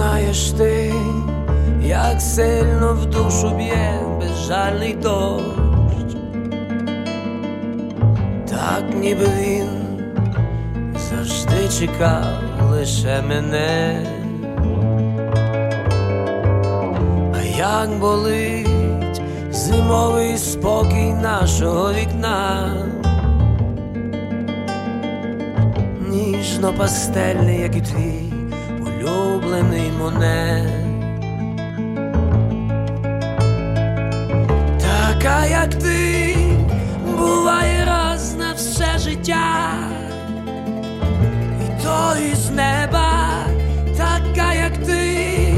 знаєш ти, як сильно в душу б'є безжальний дощ, так ніби він завжди чекав лише мене, а як болить зимовий спокій нашого вікна. Ніжно пастельний, як і твій улюблений моне. Така, як ти, буває раз на все життя, і то із неба, така, як ти,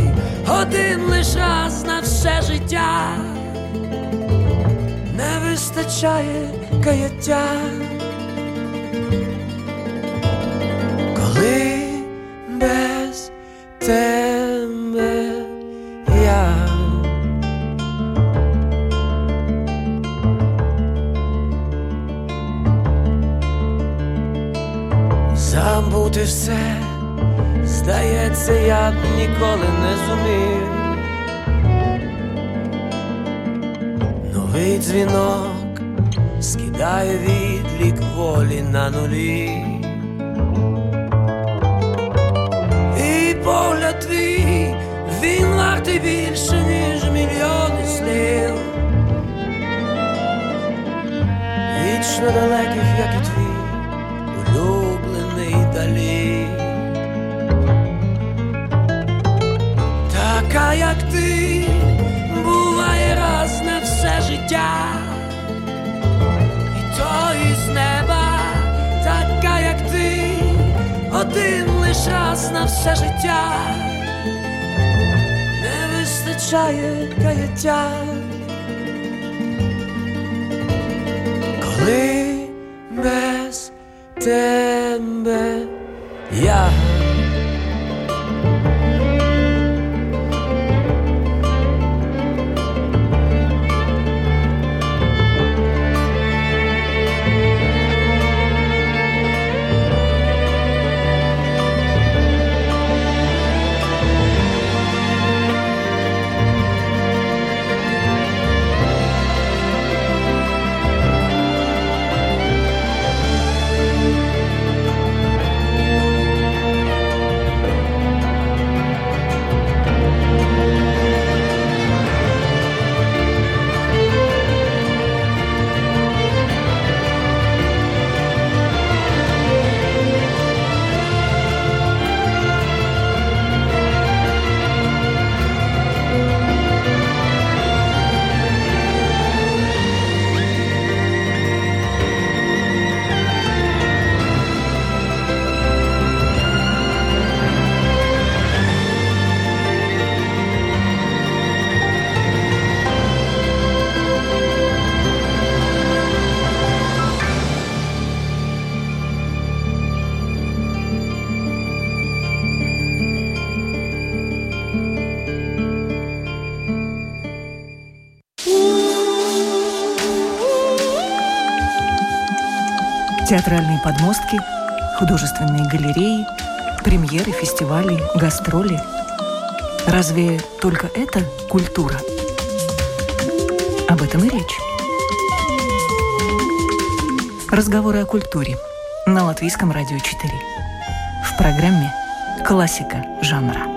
один лиш раз на все життя, не вистачає каяття. Вартий більше, ніж мільйони слів. Вічно далеких, як і твій улюблений далі. Така, як ти, буває раз на все життя, і то із неба, така, як ти, один лиш раз на все життя, вистачає каяття. Коли без тебе я. Театральные подмостки, художественные галереи, премьеры, фестивали, гастроли. Разве только это культура? Об этом и речь. Разговоры о культуре на Латвийском радио 4. В программе «Классика жанра».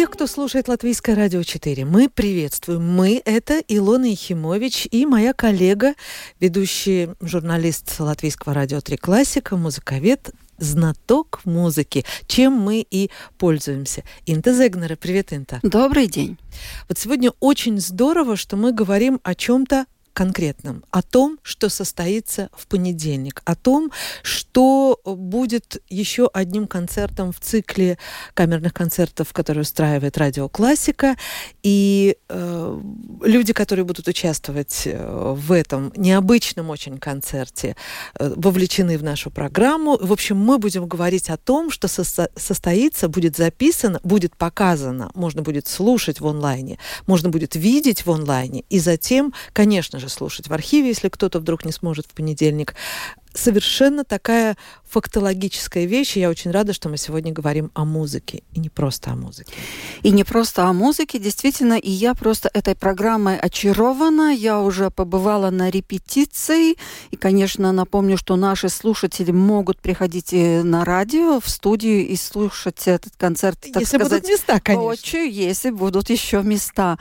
Всех, кто слушает Латвийское радио 4, мы приветствуем. Мы — это Илона Ехимович и моя коллега, ведущий журналист Латвийского радио 3 «Классика», музыковед, знаток музыки, чем мы и пользуемся. Инта Зегнера. Привет, Инта. Добрый день. Вот сегодня очень здорово, что мы говорим о чем-то конкретном, о том, что состоится в понедельник, о том, что будет еще одним концертом в цикле камерных концертов, который устраивает Радио Классика, и э, люди, которые будут участвовать э, в этом необычном очень концерте, э, вовлечены в нашу программу. В общем, мы будем говорить о том, что со- состоится, будет записано, будет показано, можно будет слушать в онлайне, можно будет видеть в онлайне, и затем, конечно же, слушать в архиве, если кто-то вдруг не сможет в понедельник совершенно такая фактологическая вещь. И я очень рада, что мы сегодня говорим о музыке, и не просто о музыке. И не просто о музыке, действительно. И я просто этой программой очарована. Я уже побывала на репетиции. И, конечно, напомню, что наши слушатели могут приходить на радио, в студию и слушать этот концерт, так если сказать, будут места, конечно. Очень, если будут еще места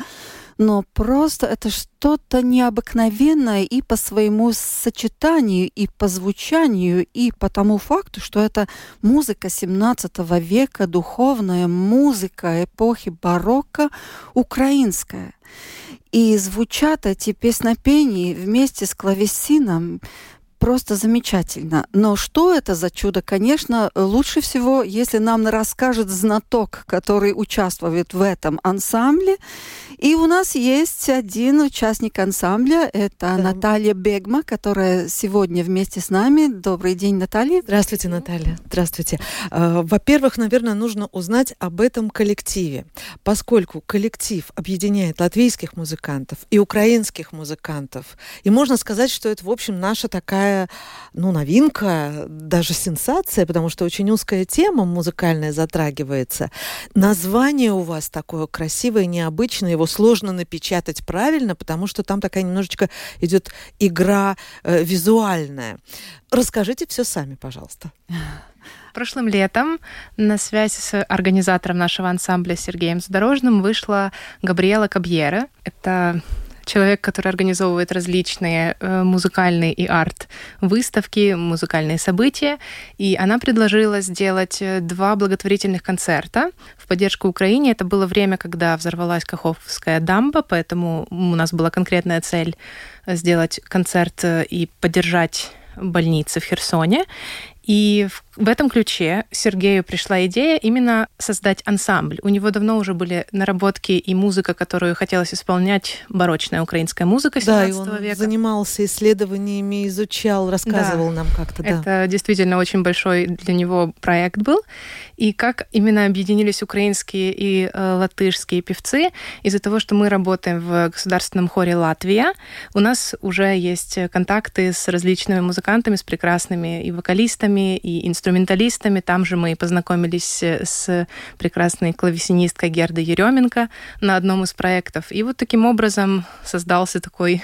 но просто это что-то необыкновенное и по своему сочетанию, и по звучанию, и по тому факту, что это музыка 17 века, духовная музыка эпохи барокко, украинская. И звучат эти песнопения вместе с клавесином просто замечательно. Но что это за чудо? Конечно, лучше всего, если нам расскажет знаток, который участвует в этом ансамбле. И у нас есть один участник ансамбля, это да. Наталья Бегма, которая сегодня вместе с нами. Добрый день, Наталья. Здравствуйте, Наталья. Здравствуйте. А, во-первых, наверное, нужно узнать об этом коллективе, поскольку коллектив объединяет латвийских музыкантов и украинских музыкантов. И можно сказать, что это, в общем, наша такая такая, ну, новинка, даже сенсация, потому что очень узкая тема музыкальная затрагивается. Название у вас такое красивое, необычное, его сложно напечатать правильно, потому что там такая немножечко идет игра э, визуальная. Расскажите все сами, пожалуйста. Прошлым летом на связь с организатором нашего ансамбля Сергеем Задорожным вышла Габриэла Кабьера. Это человек, который организовывает различные э, музыкальные и арт-выставки, музыкальные события. И она предложила сделать э, два благотворительных концерта в поддержку Украине. Это было время, когда взорвалась Каховская дамба, поэтому у нас была конкретная цель сделать концерт э, и поддержать больницы в Херсоне. И в в этом ключе Сергею пришла идея именно создать ансамбль. У него давно уже были наработки и музыка, которую хотелось исполнять, барочная украинская музыка 17 да, и он века. занимался исследованиями, изучал, рассказывал да. нам как-то. Да. Это действительно очень большой для него проект был. И как именно объединились украинские и э, латышские певцы из-за того, что мы работаем в государственном хоре Латвия, у нас уже есть контакты с различными музыкантами, с прекрасными и вокалистами, и инструментами инструменталистами. Там же мы познакомились э, с прекрасной клавесинисткой Гердой Еременко на одном из проектов. И вот таким образом создался такой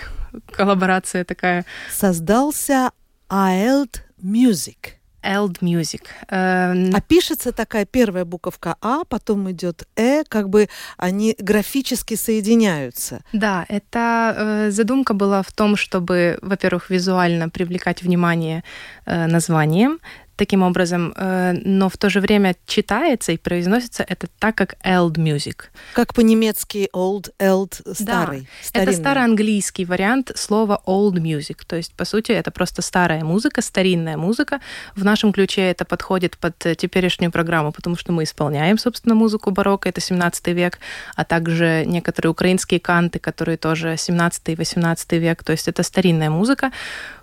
коллаборация такая. Создался AELD Music. Eld Music. А пишется такая первая буковка А, потом идет Э, как бы они графически соединяются. Да, это э, задумка была в том, чтобы, во-первых, визуально привлекать внимание э, названием, таким образом, э, но в то же время читается и произносится это так, как old music. Как по-немецки old, old, старый. Да, это староанглийский вариант слова old music. То есть, по сути, это просто старая музыка, старинная музыка. В нашем ключе это подходит под теперешнюю программу, потому что мы исполняем, собственно, музыку барокко, это 17 век, а также некоторые украинские канты, которые тоже 17 и 18 век. То есть это старинная музыка.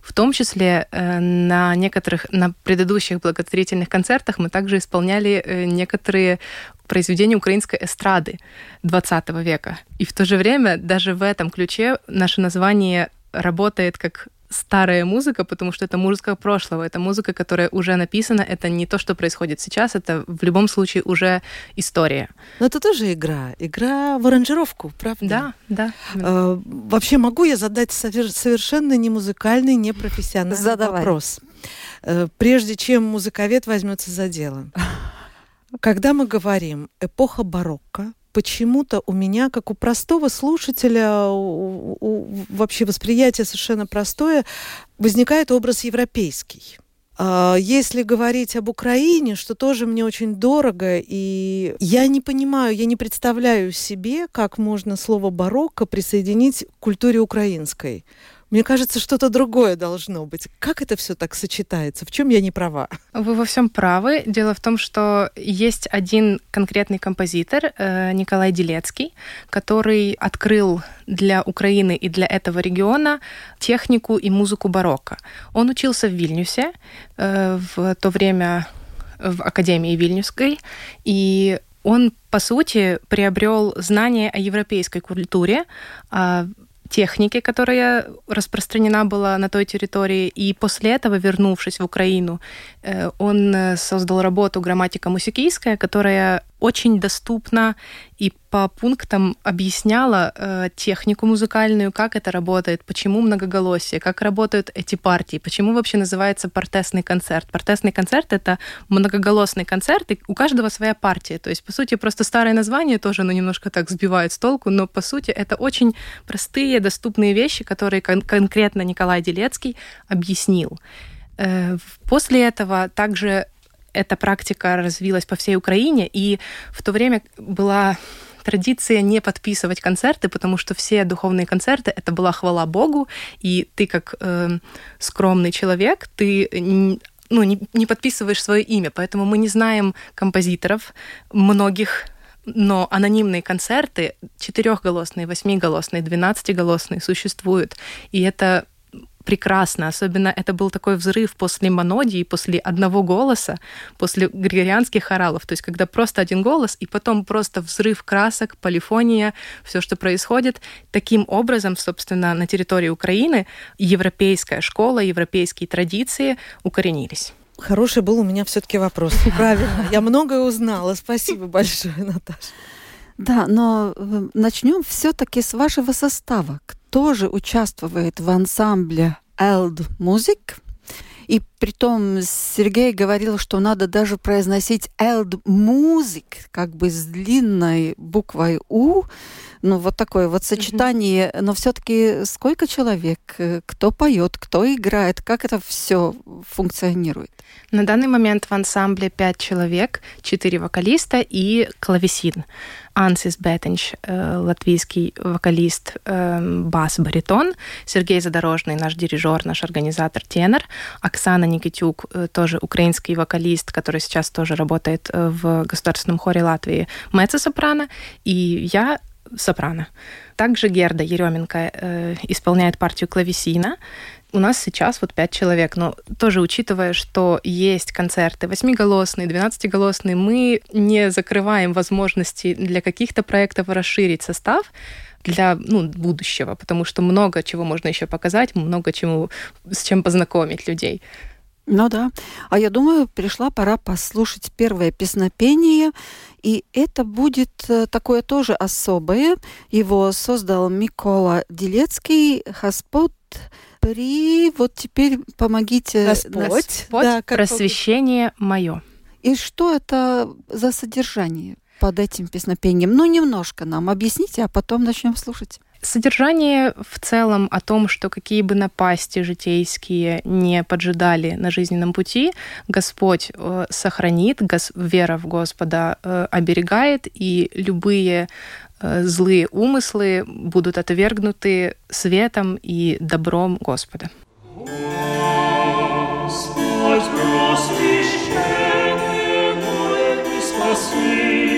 В том числе э, на некоторых, на предыдущих благотворительных концертах мы также исполняли э, некоторые произведения украинской эстрады 20 века. И в то же время даже в этом ключе наше название работает как старая музыка, потому что это музыка прошлого, это музыка, которая уже написана, это не то, что происходит сейчас, это в любом случае уже история. Но это тоже игра, игра в аранжировку, правда? Да, да. Э, вообще могу я задать совершенно не музыкальный, не профессиональный Задавай. вопрос, э, прежде чем музыковед возьмется за дело. Когда мы говорим эпоха барокко, почему-то у меня, как у простого слушателя, у, у, вообще восприятие совершенно простое, возникает образ европейский. А, если говорить об Украине, что тоже мне очень дорого, и я не понимаю, я не представляю себе, как можно слово барокко присоединить к культуре украинской. Мне кажется, что-то другое должно быть. Как это все так сочетается? В чем я не права? Вы во всем правы. Дело в том, что есть один конкретный композитор, э, Николай Делецкий, который открыл для Украины и для этого региона технику и музыку барокко. Он учился в Вильнюсе э, в то время в Академии Вильнюсской, и он, по сути, приобрел знания о европейской культуре, техники, которая распространена была на той территории. И после этого, вернувшись в Украину, э, он э, создал работу «Грамматика мусикийская», которая очень доступна и по пунктам объясняла э, технику музыкальную, как это работает, почему многоголосие, как работают эти партии, почему вообще называется портесный концерт. Портесный концерт — это многоголосный концерт, и у каждого своя партия. То есть, по сути, просто старое название тоже, оно немножко так сбивает с толку, но, по сути, это очень простые, доступные вещи, которые кон- конкретно Николай Делецкий объяснил. Э, после этого также эта практика развилась по всей Украине, и в то время была традиция не подписывать концерты, потому что все духовные концерты это была хвала Богу, и ты как э, скромный человек, ты ну, не, не подписываешь свое имя, поэтому мы не знаем композиторов многих но анонимные концерты, четырехголосные, восьмиголосные, двенадцатиголосные существуют. И это прекрасно. Особенно это был такой взрыв после монодии, после одного голоса, после григорианских хоралов. То есть когда просто один голос, и потом просто взрыв красок, полифония, все, что происходит. Таким образом, собственно, на территории Украины европейская школа, европейские традиции укоренились. Хороший был у меня все-таки вопрос. Правильно, я многое узнала. Спасибо большое, Наташа. Да, но э, начнем все-таки с вашего состава. Кто же участвует в ансамбле Eld Music? И притом Сергей говорил, что надо даже произносить Eld Music, как бы с длинной буквой У. Ну, вот такое вот сочетание. Mm-hmm. Но все-таки сколько человек? Кто поет, кто играет? Как это все функционирует? На данный момент в ансамбле пять человек, четыре вокалиста и клавесин. Ансис Бетенч, э, латвийский вокалист, э, бас-баритон, Сергей Задорожный, наш дирижер, наш организатор, тенор, Оксана Никитюк, э, тоже украинский вокалист, который сейчас тоже работает в Государственном хоре Латвии, меццо-сопрано, и я сопрано. Также Герда Еременко э, исполняет партию клавесина у нас сейчас вот пять человек, но тоже учитывая, что есть концерты восьмиголосные, двенадцатиголосные, мы не закрываем возможности для каких-то проектов расширить состав для ну, будущего, потому что много чего можно еще показать, много чему, с чем познакомить людей. Ну да. А я думаю, пришла пора послушать первое песнопение. И это будет э, такое тоже особое. Его создал Микола Делецкий, Господь при вот теперь помогите Господь, Господь да, как просвещение мое. И что это за содержание под этим песнопением? Ну, немножко нам объясните, а потом начнем слушать. Содержание в целом о том, что какие бы напасти житейские не поджидали на жизненном пути, Господь э, сохранит, вера в Господа э, оберегает, и любые Э, злые умыслы будут отвергнуты светом и добром Господа. Господь,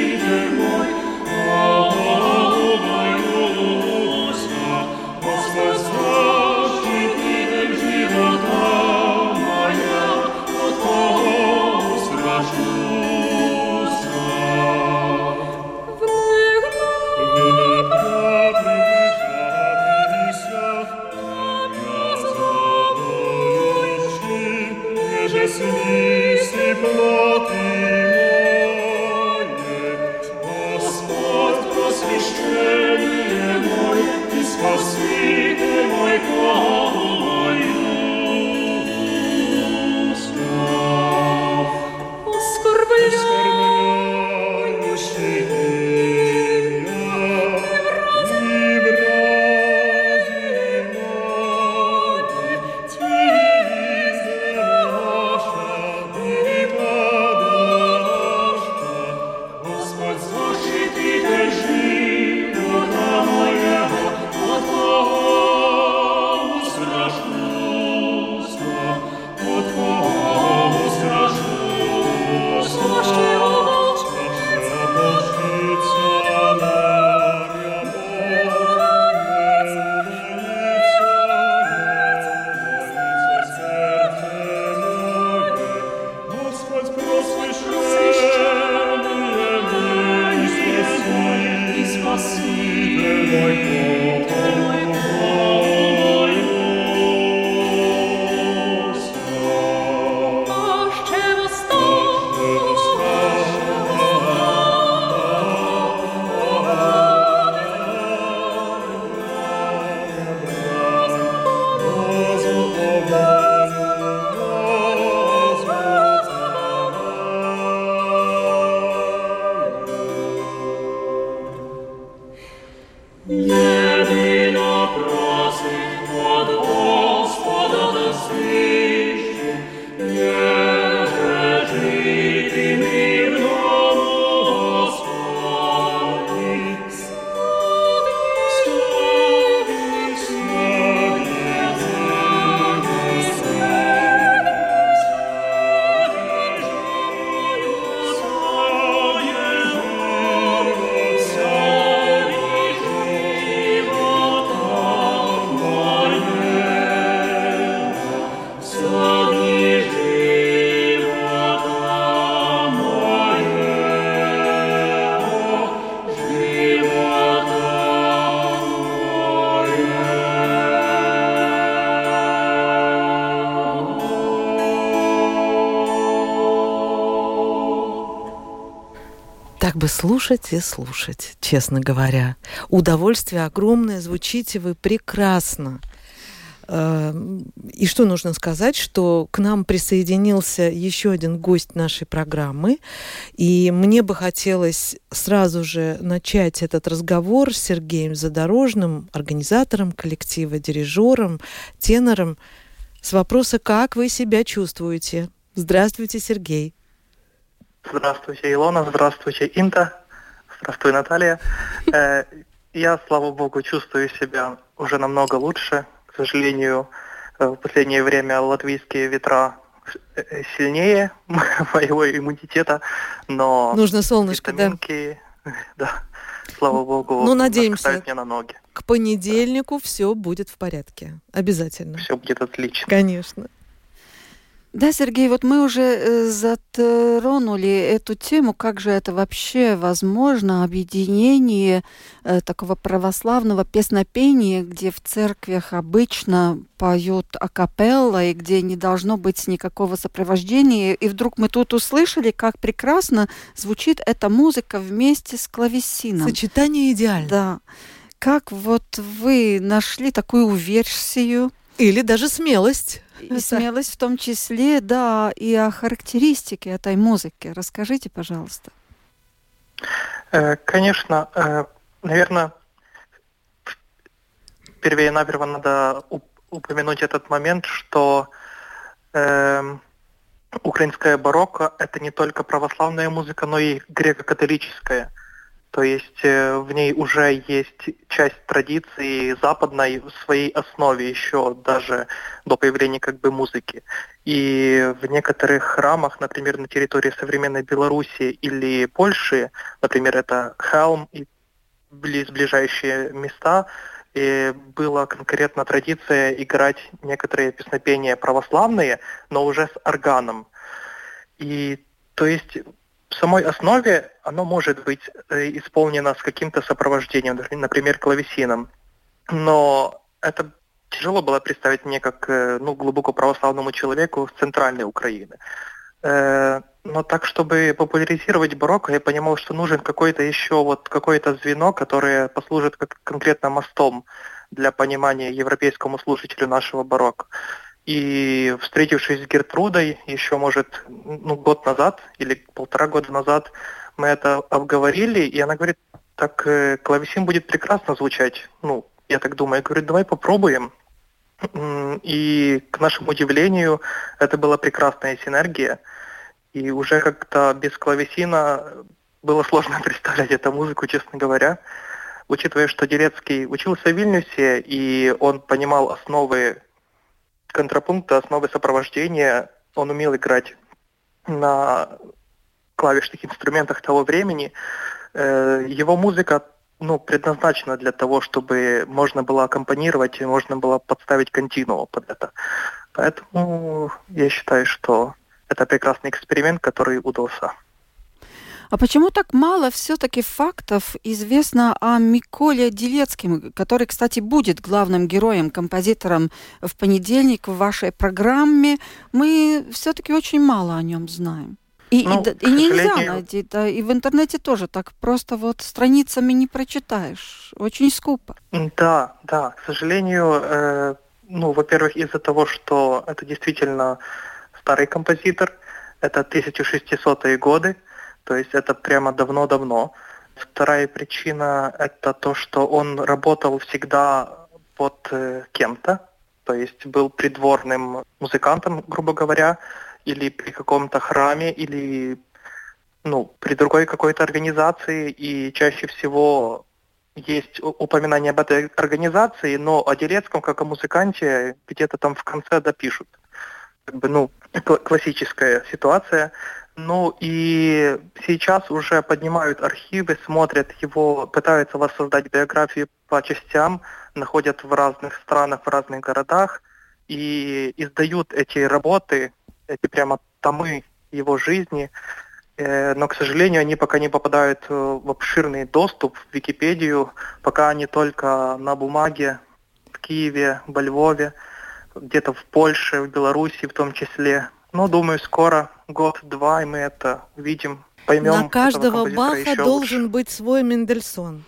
слушать и слушать, честно говоря. Удовольствие огромное, звучите вы прекрасно. Эм, и что нужно сказать, что к нам присоединился еще один гость нашей программы, и мне бы хотелось сразу же начать этот разговор с Сергеем Задорожным, организатором коллектива, дирижером, тенором, с вопроса «Как вы себя чувствуете?» Здравствуйте, Сергей. Здравствуйте, Илона, здравствуйте, Инта, здравствуй, Наталья. Э, я, слава богу, чувствую себя уже намного лучше, к сожалению, э, в последнее время латвийские ветра э, сильнее моего иммунитета, но... Нужно солнышко, да? Да, слава богу, ну, надеемся, мне на ноги. К понедельнику да. все будет в порядке. Обязательно. Все будет отлично. Конечно. Да, Сергей, вот мы уже э, затронули эту тему, как же это вообще возможно, объединение э, такого православного песнопения, где в церквях обычно поют акапелла, и где не должно быть никакого сопровождения. И вдруг мы тут услышали, как прекрасно звучит эта музыка вместе с клавесином. Сочетание идеально. Да. Как вот вы нашли такую версию? Или даже смелость. И смелость в том числе, да, и о характеристике этой музыки. Расскажите, пожалуйста. Э, конечно, э, наверное, первее наперво надо упомянуть этот момент, что э, украинская барокко это не только православная музыка, но и греко-католическая. То есть э, в ней уже есть часть традиции западной в своей основе еще даже до появления как бы музыки. И в некоторых храмах, например, на территории современной Беларуси или Польши, например, это Хелм и близлежащие места, и была конкретно традиция играть некоторые песнопения православные, но уже с органом. И то есть в самой основе оно может быть э, исполнено с каким-то сопровождением, например, клавесином. Но это тяжело было представить мне как э, ну, глубоко православному человеку с центральной Украины. Э, но так, чтобы популяризировать барокко, я понимал, что нужен какой-то еще вот какое-то звено, которое послужит как конкретно мостом для понимания европейскому слушателю нашего барокко. И встретившись с Гертрудой еще, может, ну, год назад или полтора года назад, мы это обговорили, и она говорит, так э, клавесин будет прекрасно звучать. Ну, я так думаю. Я говорю, давай попробуем. И к нашему удивлению, это была прекрасная синергия. И уже как-то без клавесина было сложно представлять эту музыку, честно говоря. Учитывая, что Дерецкий учился в Вильнюсе, и он понимал основы контрапункта, основы сопровождения. Он умел играть на клавишных инструментах того времени. Э, его музыка ну, предназначена для того, чтобы можно было аккомпанировать и можно было подставить континуум под это. Поэтому я считаю, что это прекрасный эксперимент, который удался. А почему так мало все-таки фактов известно о Миколе Делецким, который, кстати, будет главным героем, композитором в понедельник в вашей программе? Мы все-таки очень мало о нем знаем. И, ну, и, и нельзя найти, да, и в интернете тоже так просто вот страницами не прочитаешь. Очень скупо. Да, да, к сожалению, э, ну, во-первых, из-за того, что это действительно старый композитор, это 1600-е годы, то есть это прямо давно-давно. Вторая причина – это то, что он работал всегда под э, кем-то, то есть был придворным музыкантом, грубо говоря, или при каком-то храме, или ну, при другой какой-то организации, и чаще всего есть упоминание об этой организации, но о Делецком, как о музыканте, где-то там в конце допишут. Как бы, ну, классическая ситуация. Ну и сейчас уже поднимают архивы, смотрят его, пытаются воссоздать биографию по частям, находят в разных странах, в разных городах и издают эти работы, эти прямо томы его жизни. Э, но, к сожалению, они пока не попадают э, в обширный доступ в Википедию, пока они только на бумаге в Киеве, во Львове, где-то в Польше, в Беларуси в том числе. Но думаю, скоро, год-два, и мы это увидим поймем На каждого Баха должен лучше. быть свой Мендельсон.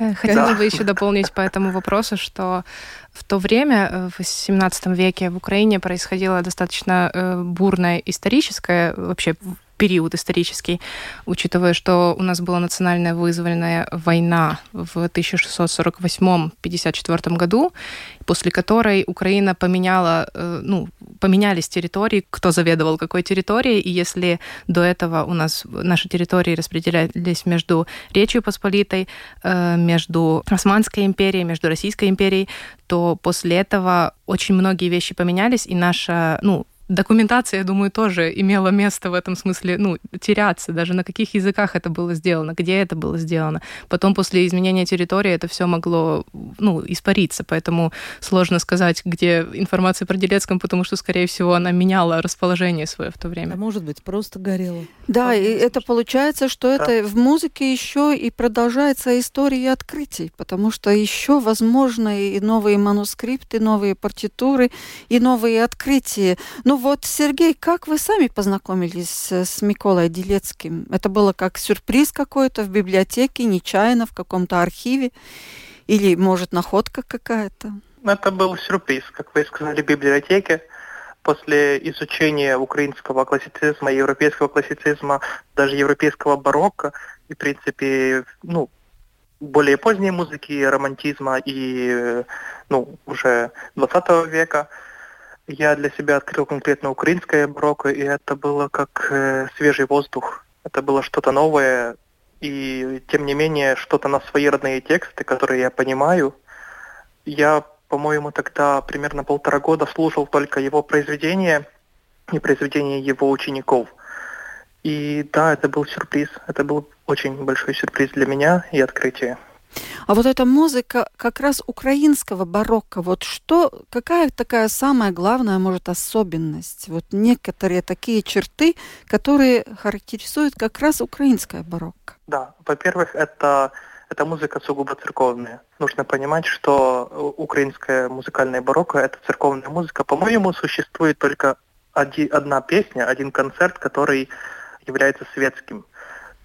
Э, Хотела Да. бы еще дополнить по этому вопросу, что в то время, э, в XVII веке, в Украине происходило достаточно э, бурное историческое, вообще период исторический, учитывая, что у нас была национальная вызвольная война в 1648-54 году, после которой Украина поменяла, э, ну, поменялись территории, кто заведовал какой территорией, и если до этого у нас наши территории распределялись между Речью Посполитой, э, между Османской империей, между Российской империей, то после этого очень многие вещи поменялись, и наша, ну, документация, я думаю, тоже имела место в этом смысле, ну, теряться, даже на каких языках это было сделано, где это было сделано. Потом после изменения территории это все могло, ну, испариться, поэтому сложно сказать, где информация про Делецком, потому что, скорее всего, она меняла расположение свое в то А время. может быть, просто горело. Да, и Вполне это получается, что Да. это в музыке еще и продолжается история открытий, потому что еще возможны и новые манускрипты, новые партитуры и новые открытия. Ну вот, Сергей, как вы сами познакомились с Миколой Делецким? Это было как сюрприз какой-то в библиотеке, нечаянно, в каком-то архиве? Или, может, находка какая-то? Это был сюрприз, как вы сказали, в библиотеке. После изучения украинского классицизма, европейского классицизма, даже европейского барокко и, в принципе, ну, более поздней музыки, романтизма и, э, ну, уже 20 века, я для себя открыл конкретно украинское барокко, и это было как э, свежий воздух. Это было что-то новое, и, тем не менее, что-то на свои родные тексты, которые я понимаю. Я, по-моему, тогда примерно полтора года слушал только его произведения и произведения его учеников. И да, это был сюрприз. Это был очень большой сюрприз для меня и открытие. А вот эта музыка как раз украинского барокко, вот что, какая такая самая главная, может, особенность? Вот некоторые такие черты, которые характеризуют как раз украинское барокко. Да, во-первых, это, это музыка сугубо церковная. Нужно понимать, что э, украинская музыкальная барокко – это церковная музыка. По-моему, существует только оди- одна песня, один концерт, который является светским.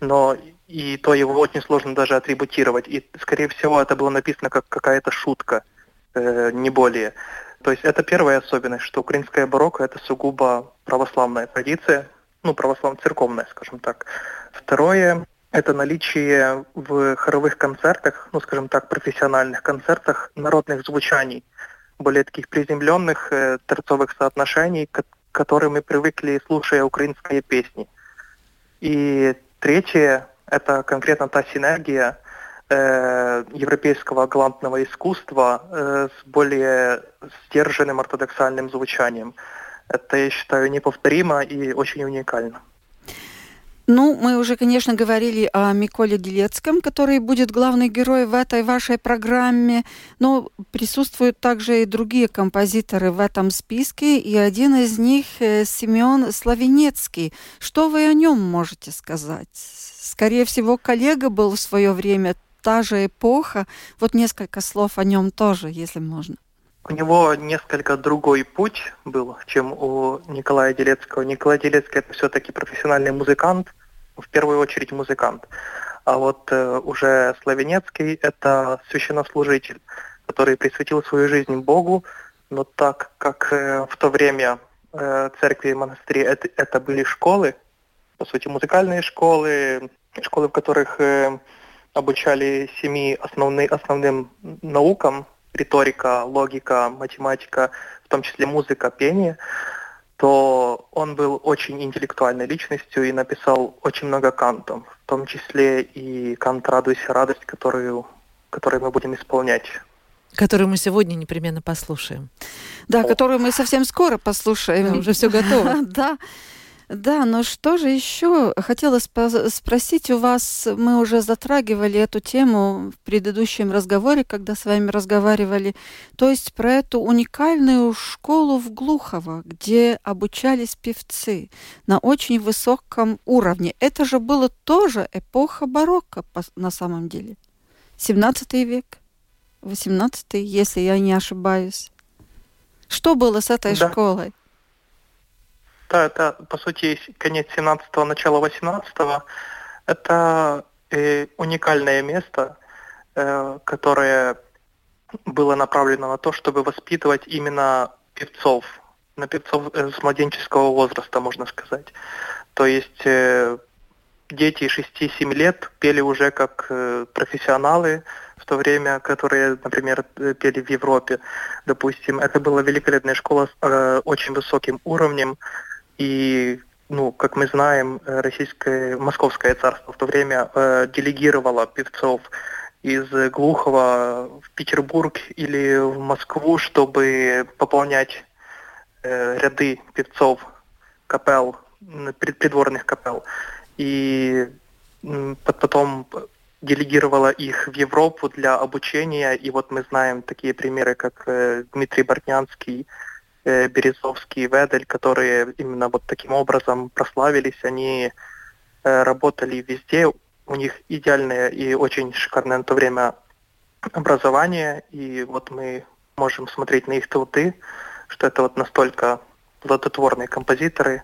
Но и то его очень сложно даже атрибутировать. И, скорее всего, это было написано как какая-то шутка, э, не более. То есть это первая особенность, что украинская барокко – это сугубо православная традиция, ну, православно-церковная, скажем так. Второе – это наличие в хоровых концертах, ну, скажем так, профессиональных концертах народных звучаний, более таких приземленных э, торцовых соотношений, к которым мы привыкли, слушая украинские песни. И третье – это конкретно та синергия э, европейского галантного искусства э, с более сдержанным ортодоксальным звучанием. Это, я считаю, неповторимо и очень уникально. Ну, мы уже, конечно, говорили о Миколе Делецком, который будет главный герой в этой вашей программе, но присутствуют также и другие композиторы в этом списке, и один из них э, Семен Славенецкий. Что вы о нем можете сказать? Скорее всего, коллега был в свое время, та же эпоха. Вот несколько слов о нем тоже, если можно. У него несколько другой путь был, чем у Николая Делецкого. Николай Делецкий это все-таки профессиональный музыкант, в первую очередь музыкант. А вот э, уже Славенецкий это священнослужитель, который присвятил свою жизнь Богу, но так как э, в то время э, церкви и монастыри это, это были школы, по сути музыкальные школы, школы, в которых э, обучали семи основны, основным наукам, риторика, логика, математика, в том числе музыка, пение, то он был очень интеллектуальной личностью и написал очень много кантов, в том числе и кант «Радуйся, радость», которую, которую мы будем исполнять. Которую мы сегодня непременно послушаем. Да, которую мы совсем скоро послушаем. Уже все готово. Да. Да, но что же еще хотела спо- спросить у вас? Мы уже затрагивали эту тему в предыдущем разговоре, когда с вами разговаривали. То есть про эту уникальную школу в Глухово, где обучались певцы на очень высоком уровне. Это же было тоже эпоха барокко на самом деле. 17 век, 18 если я не ошибаюсь. Что было с этой Да. школой? Да, это, по сути, конец 17-го, начало 18-го. Это э, уникальное место, э, которое было направлено на то, чтобы воспитывать именно певцов, на певцов э, с младенческого возраста, можно сказать. То есть э, дети 6-7 лет пели уже как э, профессионалы в то время, которые, например, э, пели в Европе. Допустим, это была великолепная школа с э, очень высоким уровнем, и ну, как мы знаем, э, российское, московское царство в то время э, делегировало певцов из Глухова в Петербург или в Москву, чтобы пополнять э, ряды певцов капел, придворных капел. И потом делегировала их в Европу для обучения. И вот мы знаем такие примеры, как э, Дмитрий Бортнянский, э, Березовский, Ведель, которые именно вот таким образом прославились. Они э, работали везде, у них идеальное и очень шикарное на то время образование, и вот мы можем смотреть на их труды, что это вот настолько плодотворные композиторы,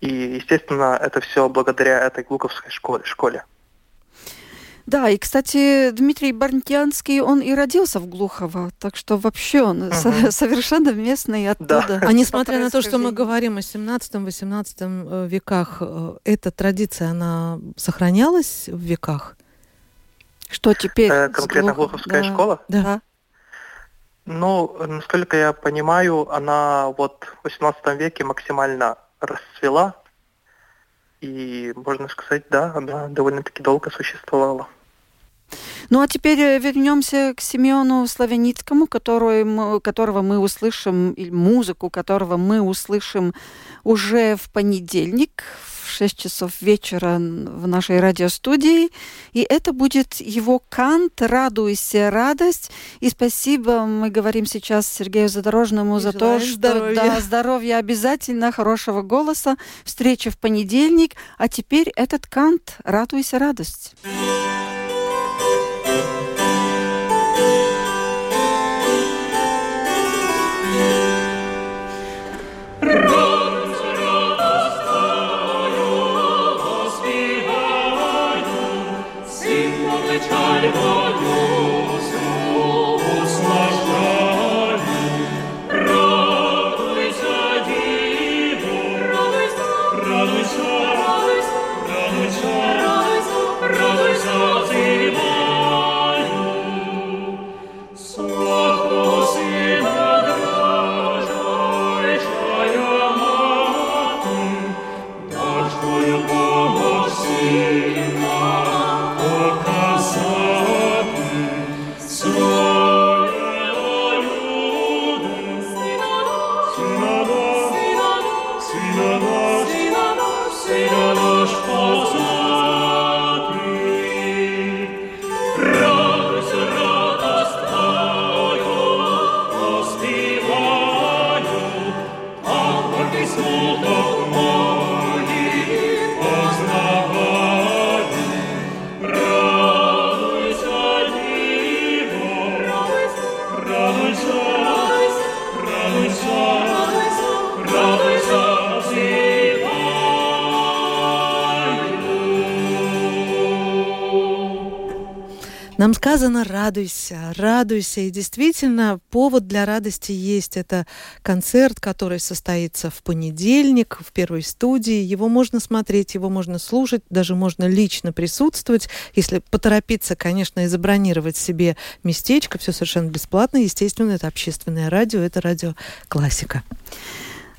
и, естественно, это все благодаря этой глуковской школе. школе. Да, и, кстати, Дмитрий Барнтянский, он и родился в Глухово, так что вообще он угу. со- совершенно местный оттуда. Да. А несмотря на то, что мы говорим о 17-18 э, веках, э, эта традиция, она сохранялась в веках? Что теперь? Э, конкретно Глух... Глуховская да. школа? Да. Ну, насколько я понимаю, она вот в 18 веке максимально расцвела, и, можно сказать, да, она довольно-таки долго существовала. Ну а теперь э, вернемся к Семену Славяницкому, который, которого мы услышим, или музыку которого мы услышим уже в понедельник в 6 часов вечера в нашей радиостудии. И это будет его кант «Радуйся, радость». И спасибо, мы говорим сейчас Сергею Задорожному и за то, что здоровья. Да, здоровья обязательно, хорошего голоса. Встреча в понедельник. А теперь этот кант «Радуйся, радость». Сказано «радуйся, радуйся». И действительно, повод для радости есть. Это концерт, который состоится в понедельник в первой студии. Его можно смотреть, его можно слушать, даже можно лично присутствовать. Если поторопиться, конечно, и забронировать себе местечко, все совершенно бесплатно. Естественно, это общественное радио, это радио «Классика».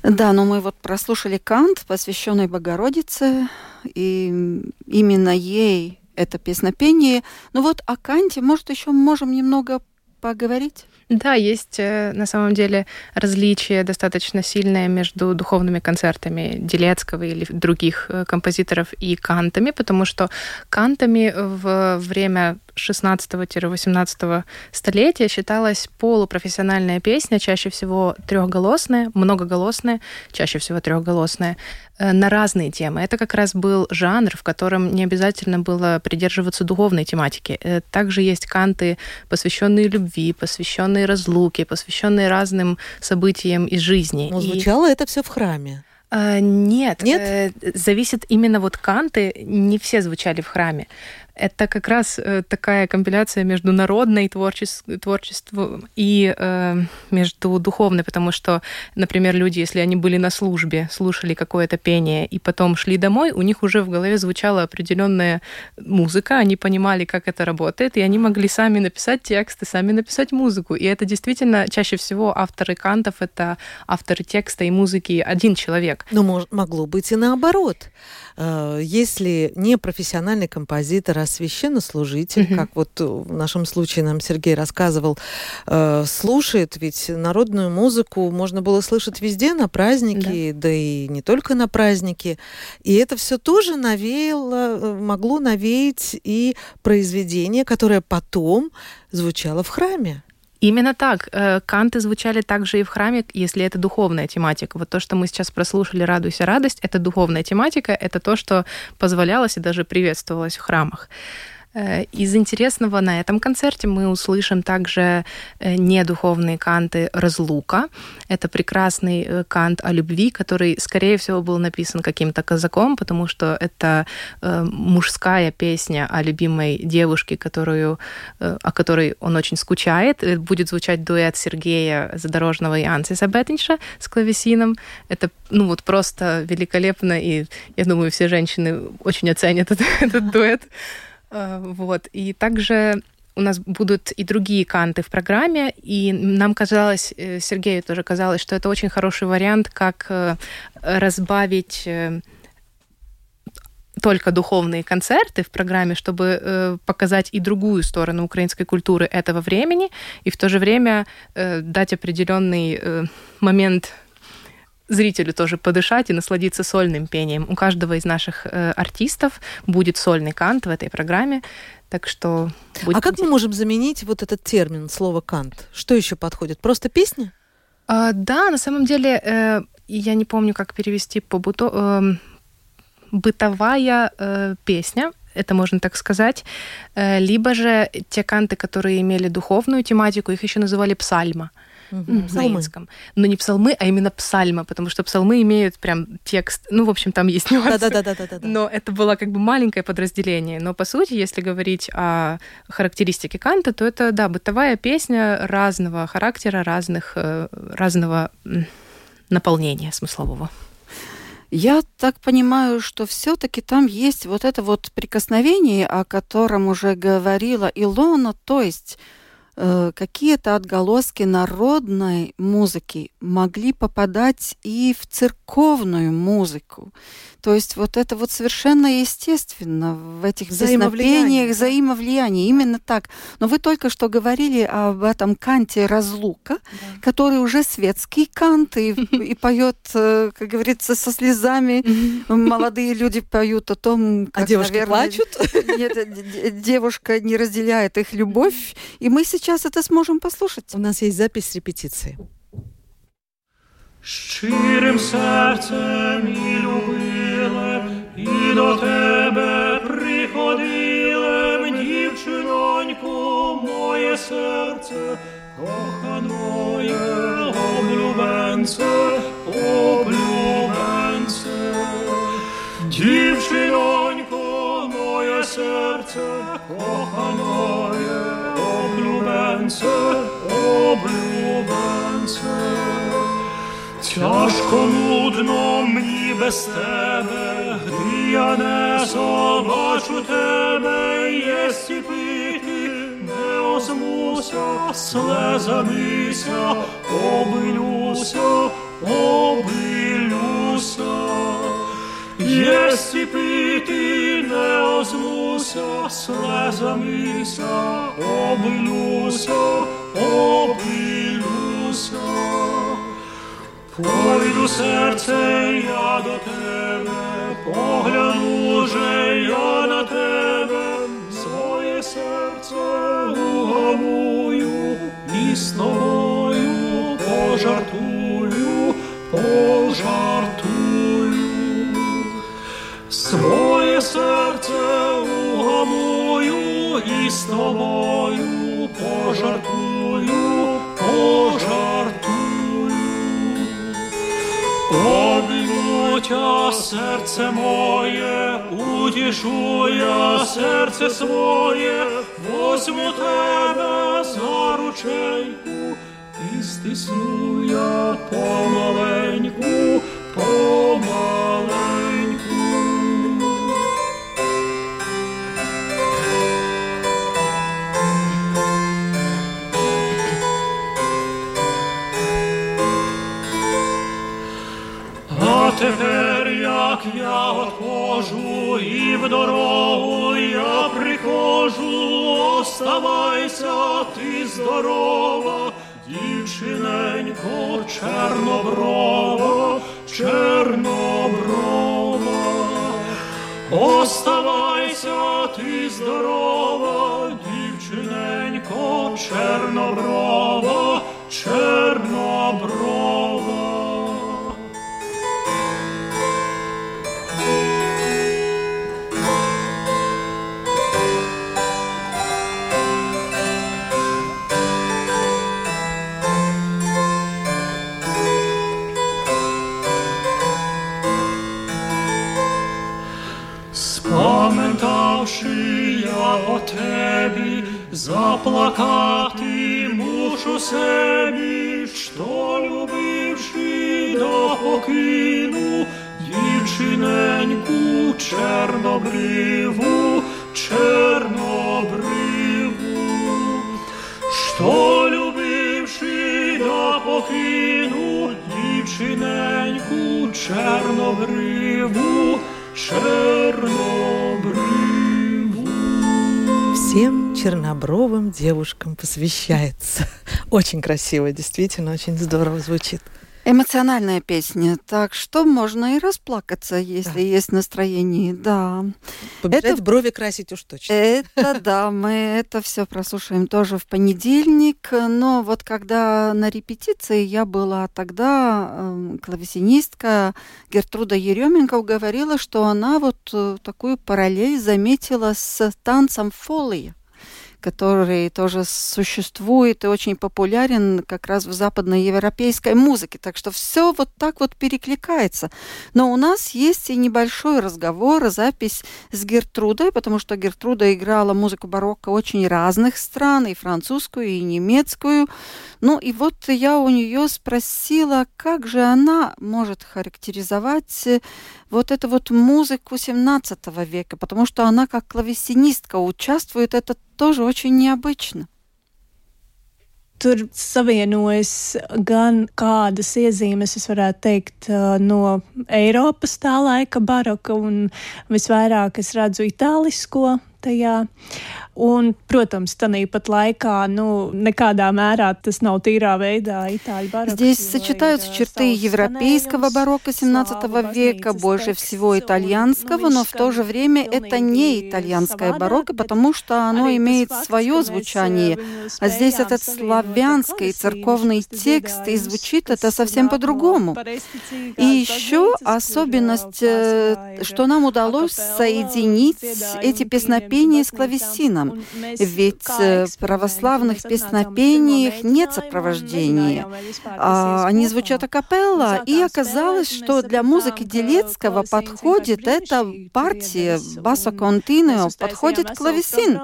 Да, но мы вот прослушали Кант, посвященный Богородице, и именно ей это песнопение. Ну вот о Канте, может, еще можем немного поговорить? Да, есть э, на самом деле различие достаточно сильное между духовными концертами Делецкого или других э, композиторов и кантами, потому что кантами в время 16-18 столетия считалась полупрофессиональная песня, чаще всего трехголосная, многоголосная, чаще всего трехголосная, э, на разные темы. Это как раз был жанр, в котором не обязательно было придерживаться духовной тематики. Э, также есть канты, посвященные любви, посвященные разлуке, посвященные разным событиям из жизни. Но звучало И... это все в храме. А, нет, Нет? Э, зависит именно вот канты, не все звучали в храме. Это как раз э, такая компиляция между народной творчес- творчеством и э, между духовной, потому что, например, люди, если они были на службе, слушали какое-то пение и потом шли домой, у них уже в голове звучала определенная музыка, они понимали, как это работает, и они могли сами написать тексты, сами написать музыку. И это действительно чаще всего авторы кантов — это авторы текста и музыки один человек. Но мож- могло быть и наоборот. Э, Если не профессиональный композитор, а священнослужитель, Мгм. как вот в нашем случае нам Сергей рассказывал, э, слушает, ведь народную музыку можно было слышать везде на праздники, да, и не только на праздники. И это все тоже навеяло, э, могло навеять и произведение, которое потом звучало в храме. Именно так. Э, Канты звучали также и в храме, если это духовная тематика. Вот то, что мы сейчас прослушали «Радуйся, радость», это духовная тематика, это то, что позволялось и даже приветствовалось в храмах. Э, Из интересного на этом концерте мы услышим также э, недуховные канты «Разлука». Это прекрасный э, кант о любви, который, скорее всего, был написан каким-то казаком, потому что это мужская песня о любимой девушке, которую, о которой он очень скучает. Будет звучать дуэт Сергея Задорожного и Ансиса Беттинша с клавесином. Это ну вот просто великолепно, и я думаю, все женщины очень оценят этот, этот дуэт. Э, Вот. И также у нас будут и другие канты в программе, и нам казалось, э, Сергею тоже казалось, что это очень хороший вариант, как э, разбавить только духовные концерты в программе, чтобы показать и другую сторону украинской культуры этого времени, и в то же время дать определенный момент зрителю тоже подышать и насладиться сольным пением. У каждого из наших э, артистов будет сольный кант в этой программе, так что а как мы можем заменить вот этот термин, слово «кант»? Что еще подходит? Просто песня? А, да, на самом деле, э, я не помню, как перевести по буто, э, бытовая э, песня, это можно так сказать, э, либо же те канты, которые имели духовную тематику, их еще называли псальма Мгм. на Псалмы. инском. Но не псалмы, а именно псальма, потому что псалмы имеют прям текст. Ну, в общем, там есть нюансы. Да-да-да-да-да. Но это было как бы маленькое подразделение. Но по сути, если говорить о характеристике Канта, то это, да, бытовая песня разного характера, разных, э, разного наполнения смыслового. Я так понимаю, что все-таки там есть вот это вот прикосновение, о котором уже говорила Илона, то есть какие-то отголоски народной музыки могли попадать и в церковную музыку. То есть вот это вот совершенно естественно в этих да. взаимовлияние, именно так. Но вы только что говорили об этом канте «Разлука», который уже светский кант и, и поет, э, как говорится, со слезами. Молодые люди поют о том, как, А девушки наверное, плачут? Нет, девушка не разделяет их любовь, и мы сейчас это сможем послушать. У нас есть запись с репетиции. Щирим серцем і любилем, до тебе приходилем, дівчиноньку, моє серце, коханоє, облюбенце, облюбенце. Дівчинонько, моє серце, коханоє, облюбенце, облюбенце. Тяжко нудно мені без тебе, я не побачу тебе, єсть і пити, не озмуся, слезамися, обилюся, обилюся. Єсть і пити, не озмуся, слезамися, обилюся, обилюся. Пойду серце я до тебе, погляну же я на тебе, своє серце угамую і з тобою пожартую, пожартую. Своє серце угамую і з тобою пожартую, пожартую. Обійму серце моє, утішу я серце своє, возьму тебе за ручейку, і стисну я помаленьку, помаленьку. Я отхожу, і в дорогу я приходжу, оставайся ти здорова, дівчиненько чорноброва, чорноброва. Оставайся ти здорова, дівчиненько чорноброва, чорноброва. О тебі, заплакати мушу собі, що любивши да покину дівчиненьку чорнобриву, чорнобриву, що любивши да покину дівчиненьку чорнобриву, чорнобриву. Всем чернобровым девушкам посвящается. Очень красиво, действительно, очень здорово звучит. Эмоциональная песня, так что можно и расплакаться, если Да. есть настроение, да. Побежать Это- брови красить уж точно. Это да, мы это все прослушаем тоже в понедельник. Но вот когда на репетиции я была тогда, эм, клавесинистка Гертруда Еременко говорила, что она вот э, такую параллель заметила с танцем фолии который тоже существует и очень популярен как раз в западноевропейской музыке. Так что все вот так вот перекликается. Но у нас есть и небольшой разговор, запись с Гертрудой, потому что Гертруда играла музыку барокко очень разных стран, и французскую, и немецкую. Ну и вот я у нее спросила, как же она может характеризовать э, вот эту вот музыку 17 века, потому что она как клавесинистка участвует, это тоже очень необычно. Tur savienojas gan kādas iezīmes, es varētu teikt, uh, no Eiropas tā laika baroka, un visvairāk es redzu itālisko tajā. Un, protams, tāpat laikā, nu, nekādā mērā tas nav tīrā veidā itāļu baroks. Здесь сочетаются черты европейского барокко 17 слава века, больше всего un, итальянского, но в то же время это не итальянское барокко, потому что оно имеет свое звучание. А здесь этот ar славянский церковный текст, и звучит это совсем по-другому. И еще особенность, э, что нам удалось соединить эти песнопения с клавесином. Mēs Ведь э, в православных песнопениях нет сопровождения. А, Они звучат акапелла, и оказалось, что для музыки Делецкого подходит эта партия Континео, mēs подходит клавесин.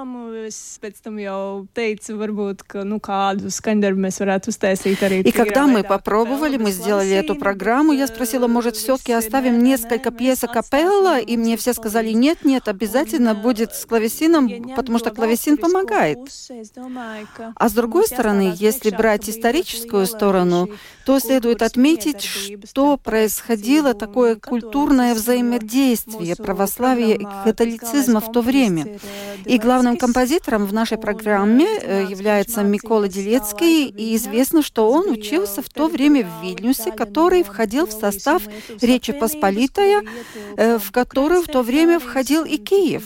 И когда мы попробовали, мы сделали эту программу, я спросила, э, может, все-таки оставим несколько пьес акапелла, и мне все сказали, нет, нет, обязательно будет э, с клавесином, потому что клавесин помогает. А с другой стороны, если брать историческую сторону, то следует отметить, что происходило такое культурное взаимодействие православия и католицизма в то время. И главным композитором в нашей программе э, является Микола Делецкий, и известно, что он учился в то время в Вильнюсе, который входил в состав Речи Посполитая, э, в которую в то время входил и Киев.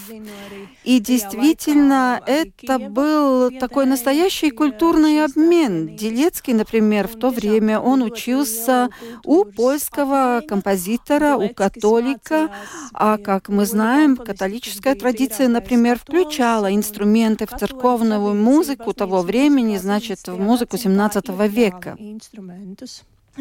И действительно, это был такой настоящий культурный обмен. Делецкий, например, в то время он учился у польского композитора, у католика, а как мы знаем, католическая традиция, например, включала инструменты в церковную музыку того времени, значит, в музыку 17 века.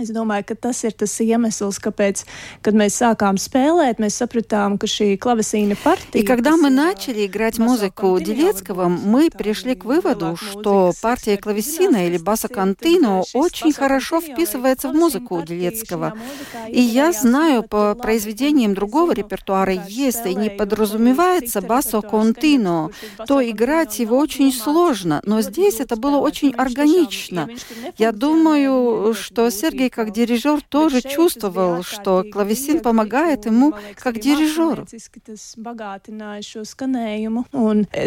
Es domāju, ka tas ir tas iemesls, kāpēc, kad мы сакām спелēt, мы sapratām, ka šī клавесина партия... И когда мы начали играть музыку Делецкого, мы пришли к выводу, что партия клавесина или баса кантино очень хорошо вписывается в музыку Делецкого. И я знаю по произведениям другого репертуара, если не подразумевается басо контино, то играть его очень сложно. Но здесь это было очень органично. Я думаю, что Сергей как дирижер тоже чувствовал, что клавесин помогает ему как дирижеру.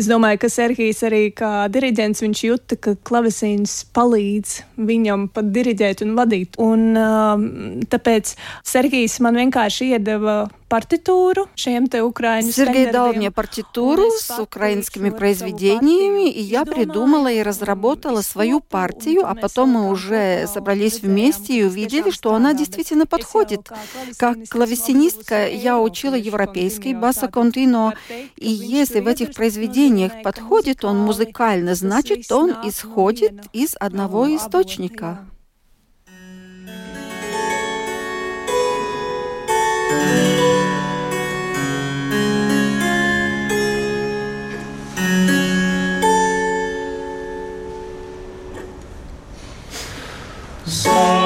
Es domāju, ka Serhijs arī kā diriģents viņš jūta, ka klavesīns palīdz viņam pat diriģēt un vadīt. Un tāpēc Serhijs man vienkārši iedeva партитуру чем то украинским. Сергей дал мне партитуру с украинскими произведениями, и я придумала и разработала свою партию, а потом мы уже собрались вместе и увидели, что она действительно подходит. Как клавесинистка я учила европейский басо контино, и если в этих произведениях подходит он музыкально, значит он исходит из одного источника. еще,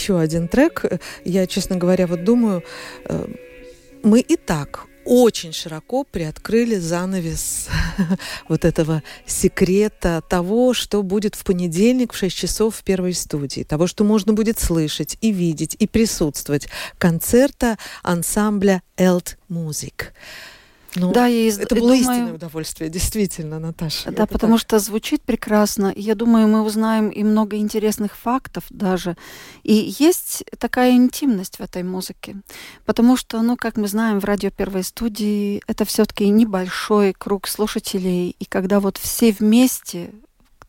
еще один трек. Я, честно говоря, вот думаю, э, мы и так очень широко приоткрыли занавес вот этого секрета того, что будет в понедельник в 6 часов в первой студии, того, что можно будет слышать и видеть и присутствовать концерта ансамбля Элт Музик. Ну, да, я это было думаю, истинное удовольствие, действительно, Наташа. Да, потому так. что звучит прекрасно. Я думаю, мы узнаем и много интересных фактов даже. И есть такая интимность в этой музыке. Потому что, ну, как мы знаем, в радио первой студии это все-таки небольшой круг слушателей. И когда вот все вместе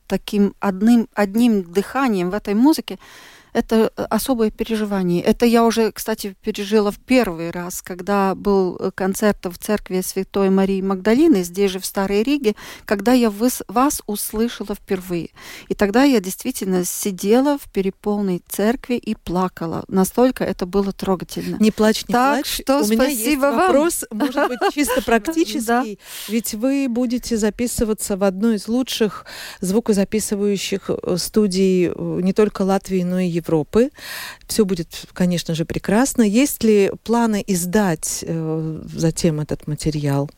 таким одним, одним дыханием в этой музыке, это особое переживание. Это я уже, кстати, пережила в первый раз, когда был концерт в церкви Святой Марии Магдалины, здесь же в Старой Риге, когда я вас услышала впервые. И тогда я действительно сидела в переполной церкви и плакала. Настолько это было трогательно. Не плачь, не так плачь. что У меня есть вам. вопрос, может быть, чисто практический. Ведь вы будете записываться в одной из лучших звукозаписывающих э, студий э, не только Латвии, но и Европы. Все будет, конечно же, прекрасно. Есть ли планы издать э, затем этот материал?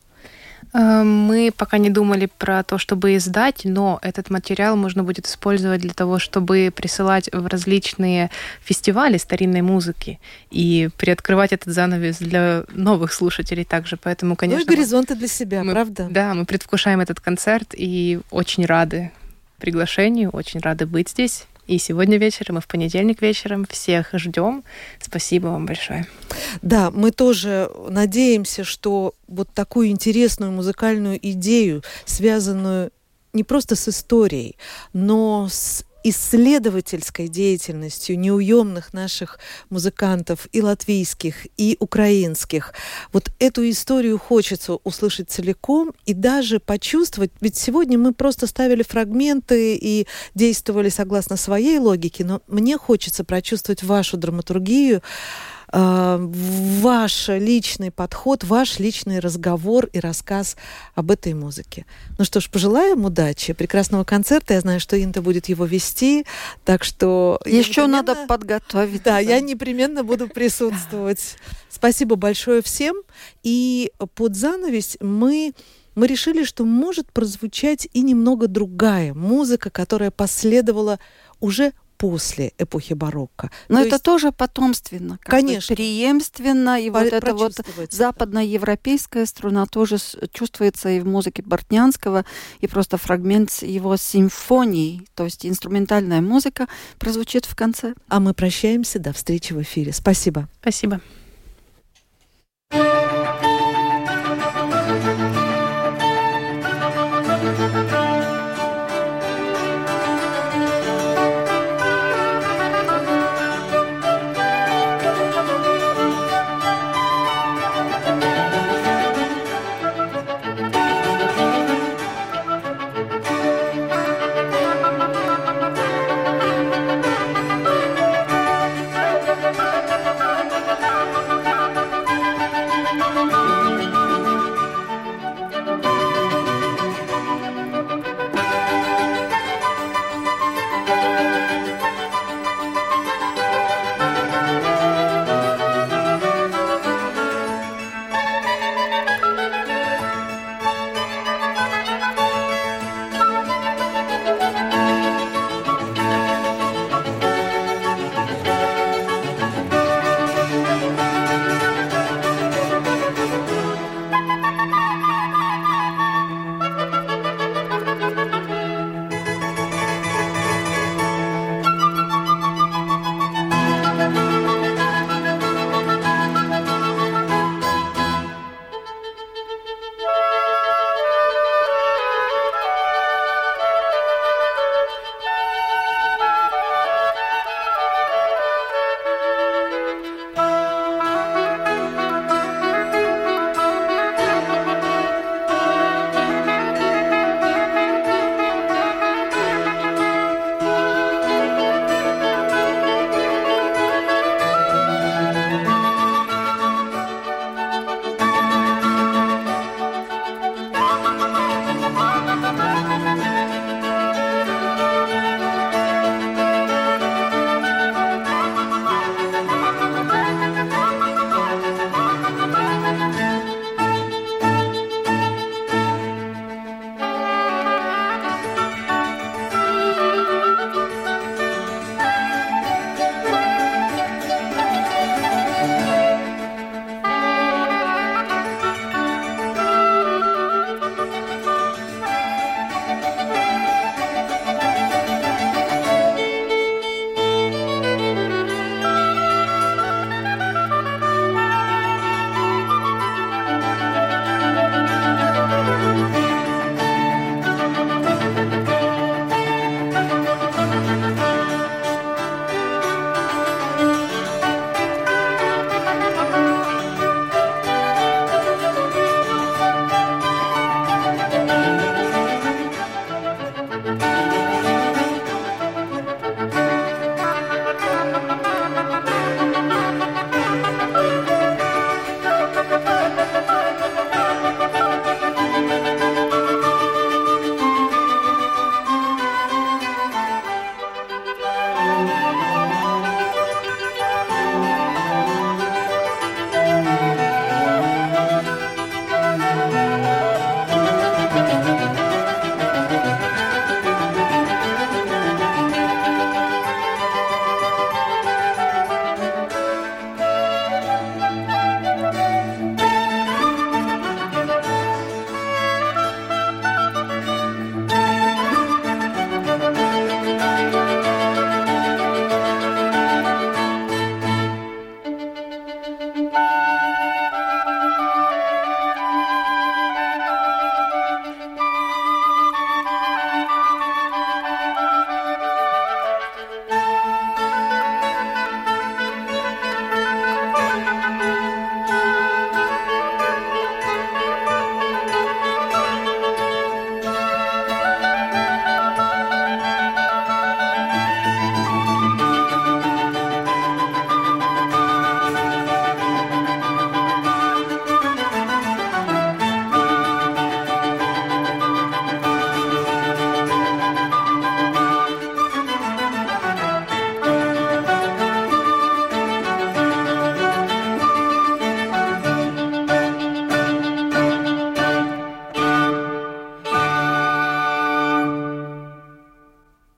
Э, Мы пока не думали про то, чтобы издать, но этот материал можно будет использовать для того, чтобы присылать в различные фестивали старинной музыки и приоткрывать этот занавес для новых слушателей также. Поэтому, конечно, ну и горизонты для себя, мы- правда? Да, мы предвкушаем этот концерт и очень рады приглашению, очень рады быть здесь. И сегодня вечером, и в понедельник вечером всех ждем. Спасибо вам большое. Да, мы тоже надеемся, что вот такую интересную музыкальную идею, связанную не просто с историей, но с исследовательской деятельностью неуемных наших музыкантов и латвийских, и украинских. Вот эту историю хочется услышать целиком и даже почувствовать. Ведь сегодня мы просто ставили фрагменты и действовали согласно своей логике, но мне хочется прочувствовать вашу драматургию, ваш личный подход, ваш личный разговор и рассказ об этой музыке. Ну что ж, пожелаем удачи, прекрасного концерта. Я знаю, что Инта будет его вести, так что... Еще надо подготовить. Да, я непременно буду присутствовать. Спасибо большое всем. И под занавес мы мы решили, что может прозвучать и немного другая музыка, которая последовала уже после эпохи барокко. Но То это есть тоже потомственно, как бы Конечно. преемственно, и вот это вот западноевропейская струна тоже чувствуется и в музыке Бортнянского, и просто фрагмент его симфонии, то есть инструментальная музыка прозвучит в конце. А мы прощаемся. До встречи в эфире. Спасибо. Спасибо.